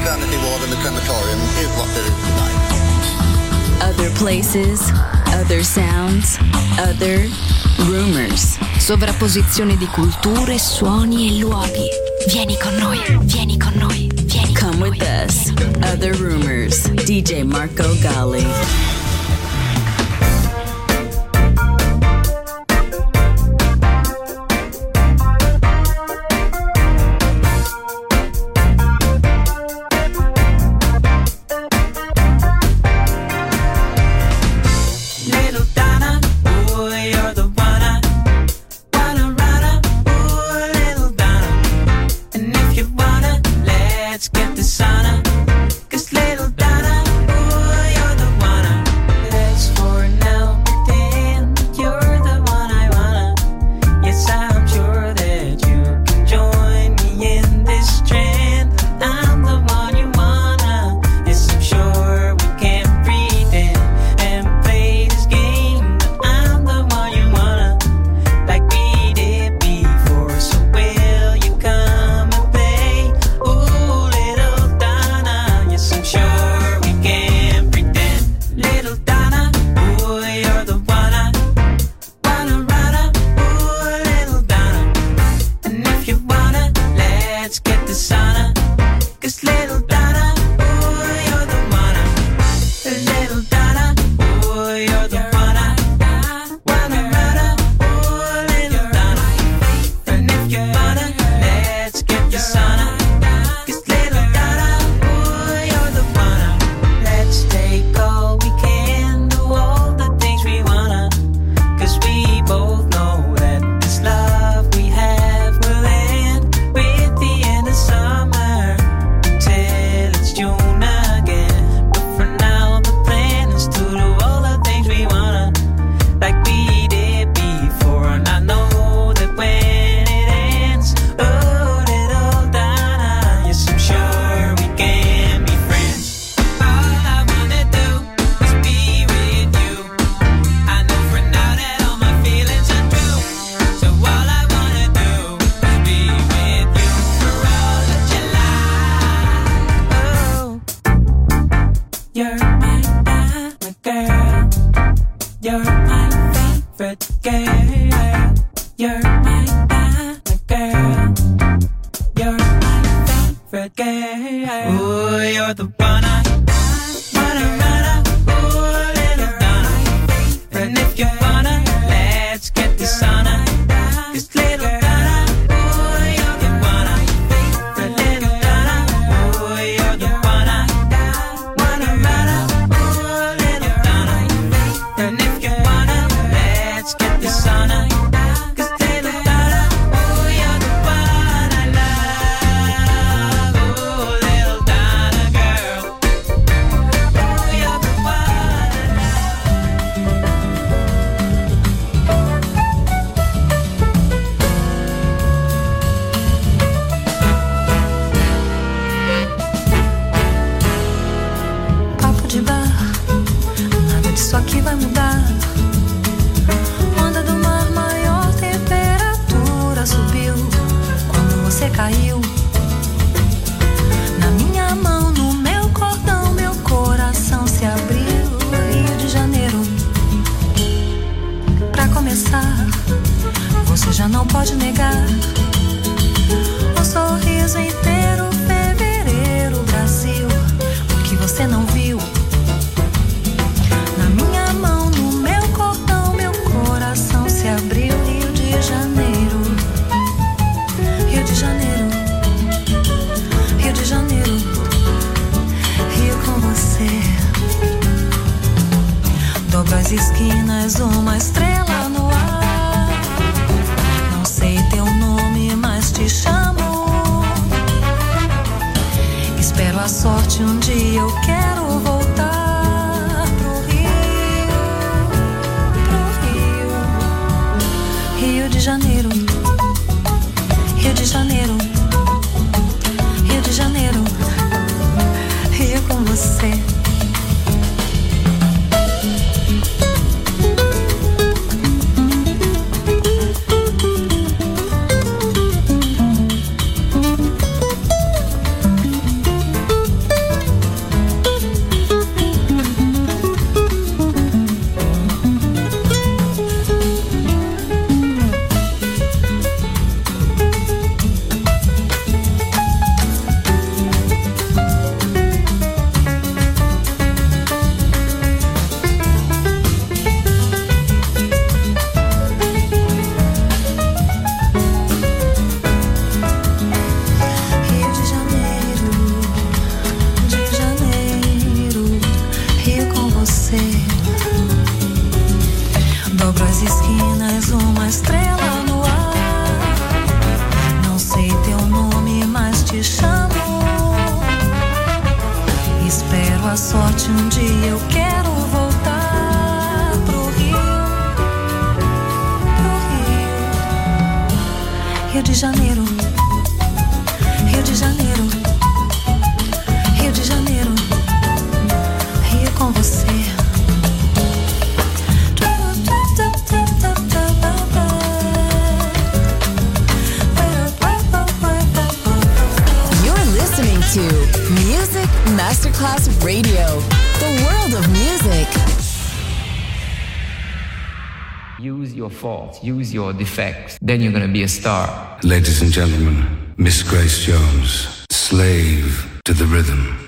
Eternity Ward in the crematorium is what there is tonight. Other places, other sounds, other rumors. Sovrapposizione di culture, suoni e luoghi. Vieni con noi, vieni con noi, vieni con Come con with us. Other rumors. DJ Marco Gally. use your defects. Then you're gonna be a star. Ladies and gentlemen, Miss Grace Jones, slave to the rhythm.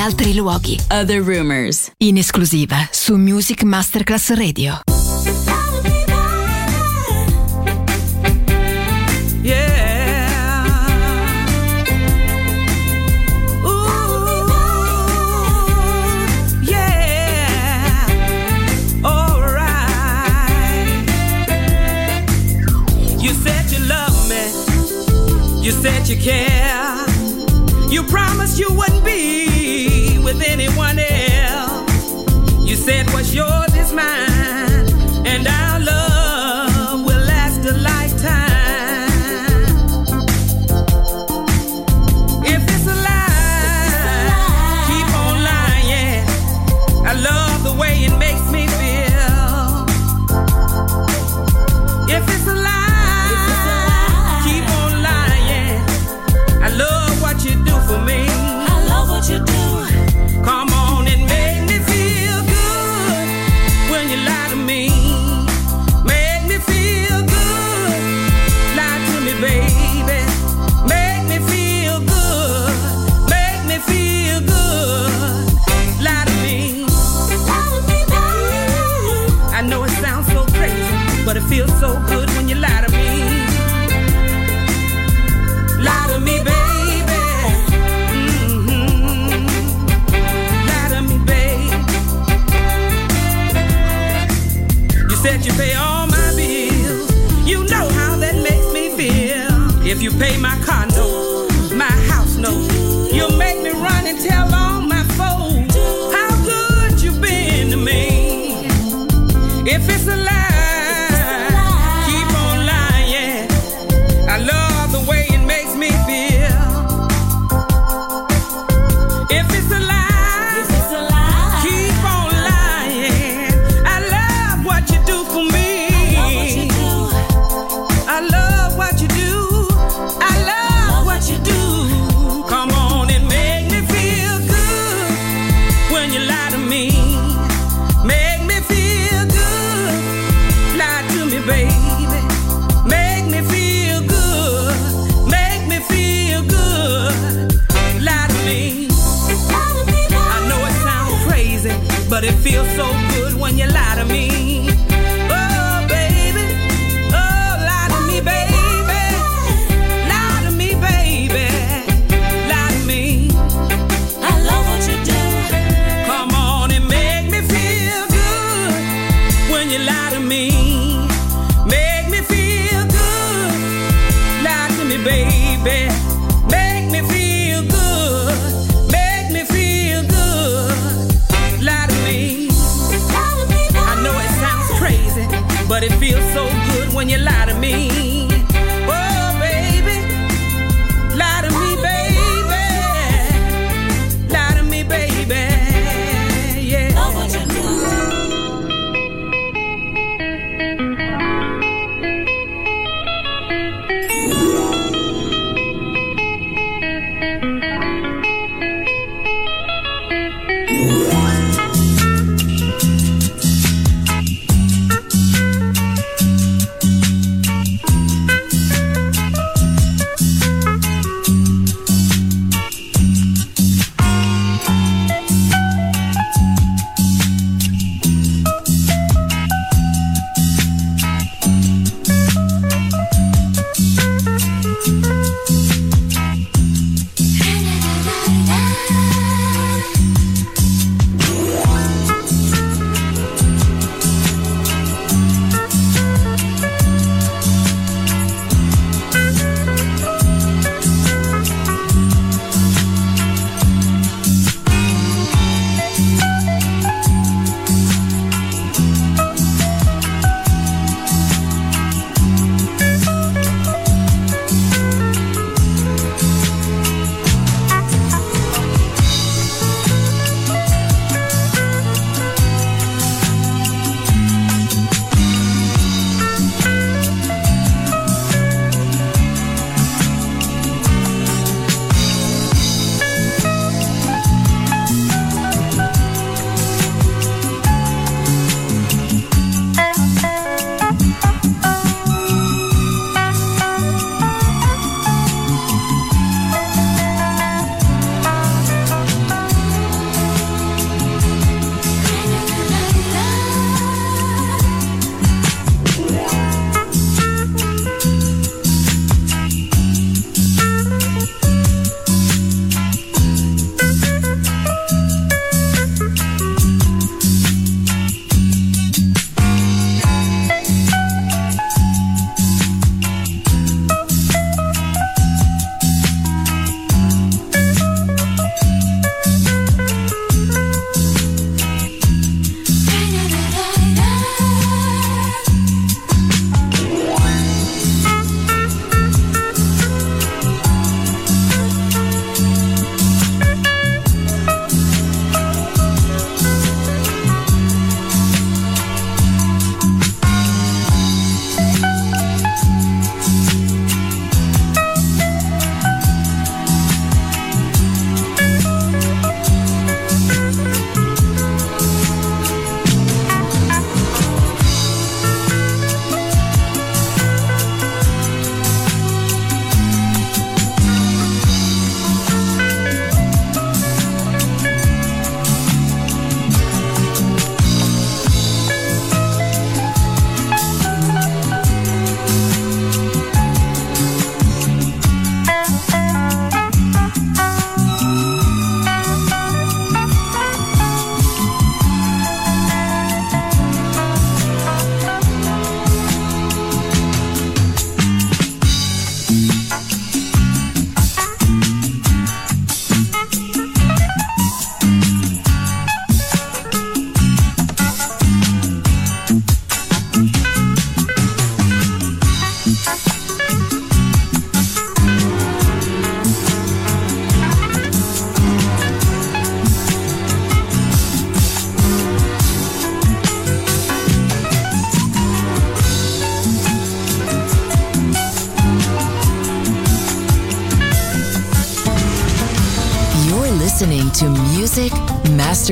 altri luoghi. Other Rumors. In esclusiva su Music Masterclass Radio. You said you care. You promised you wouldn't be with anyone else. You said what's yours is mine, and our love.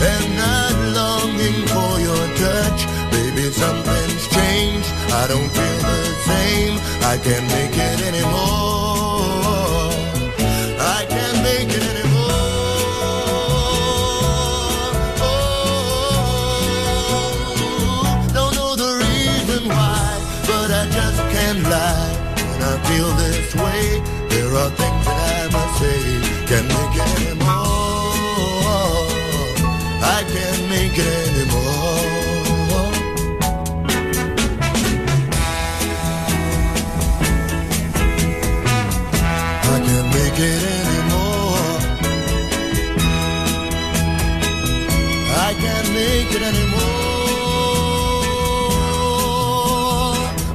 and I'm longing for your touch. Baby, something's changed. I don't feel the same. I can't make it. again anymore. I can't make it anymore. I can't make it anymore.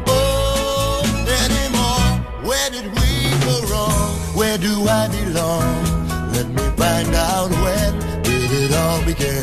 Oh, Where do I belong? Let me find out when did it all begin.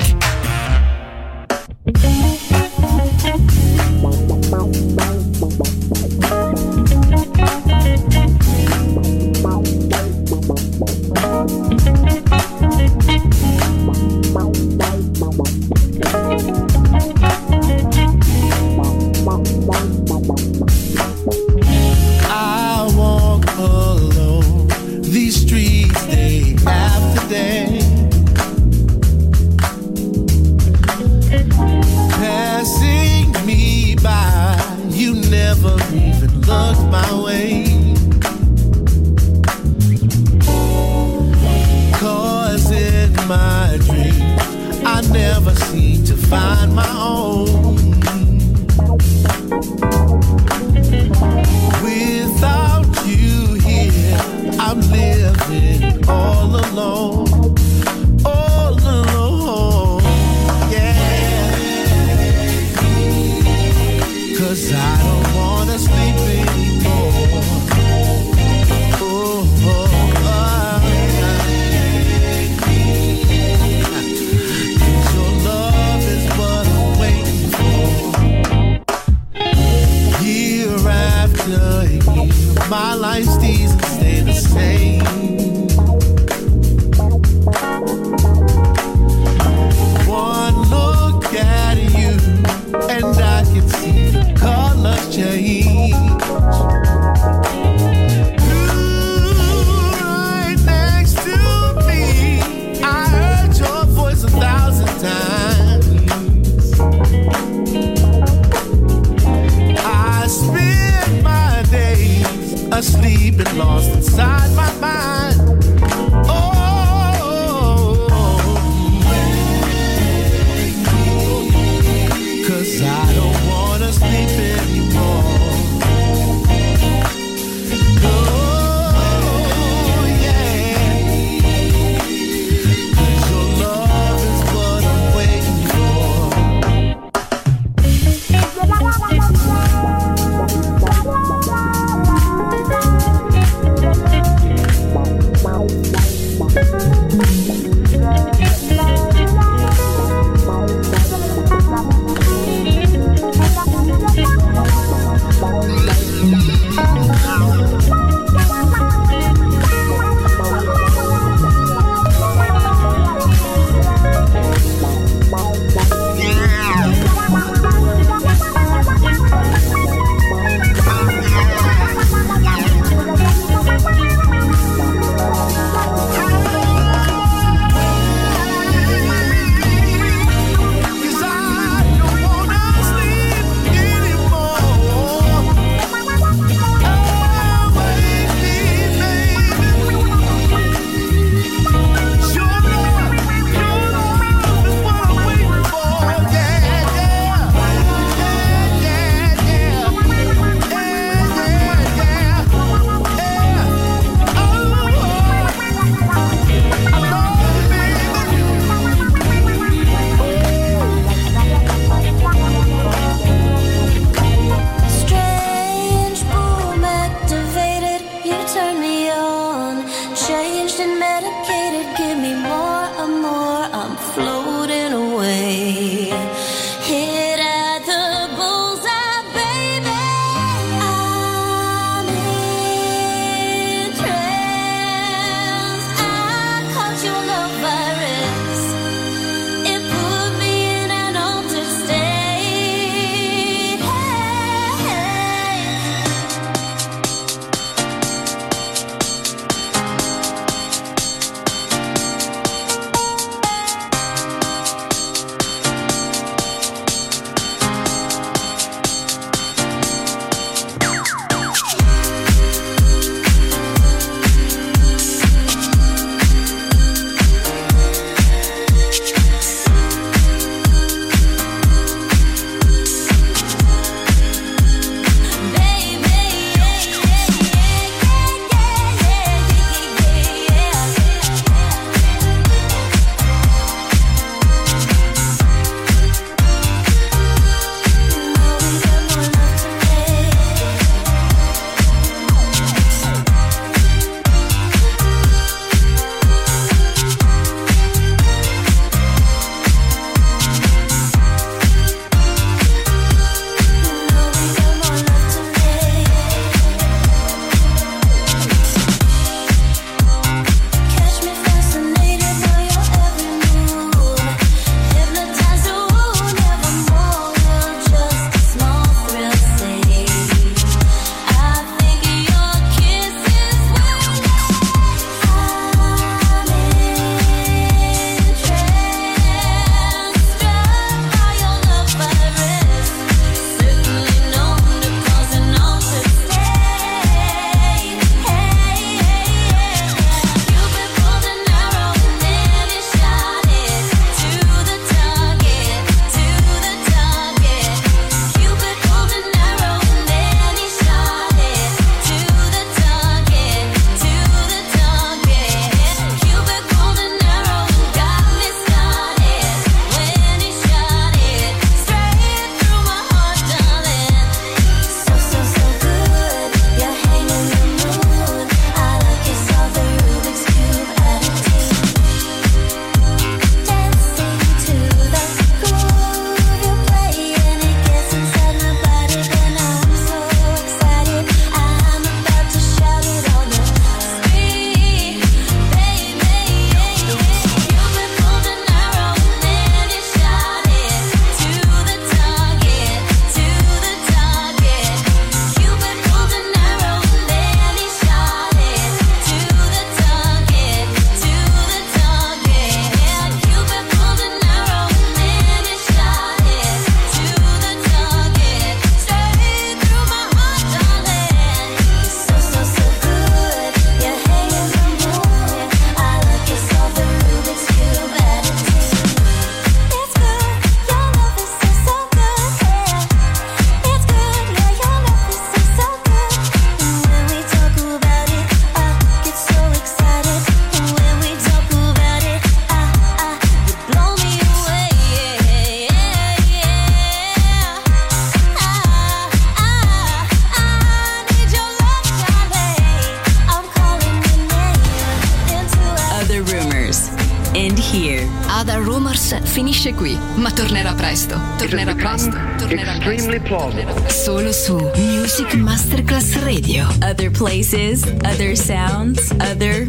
Plausible. Solo su Music Masterclass Radio. Other places, other sounds, other.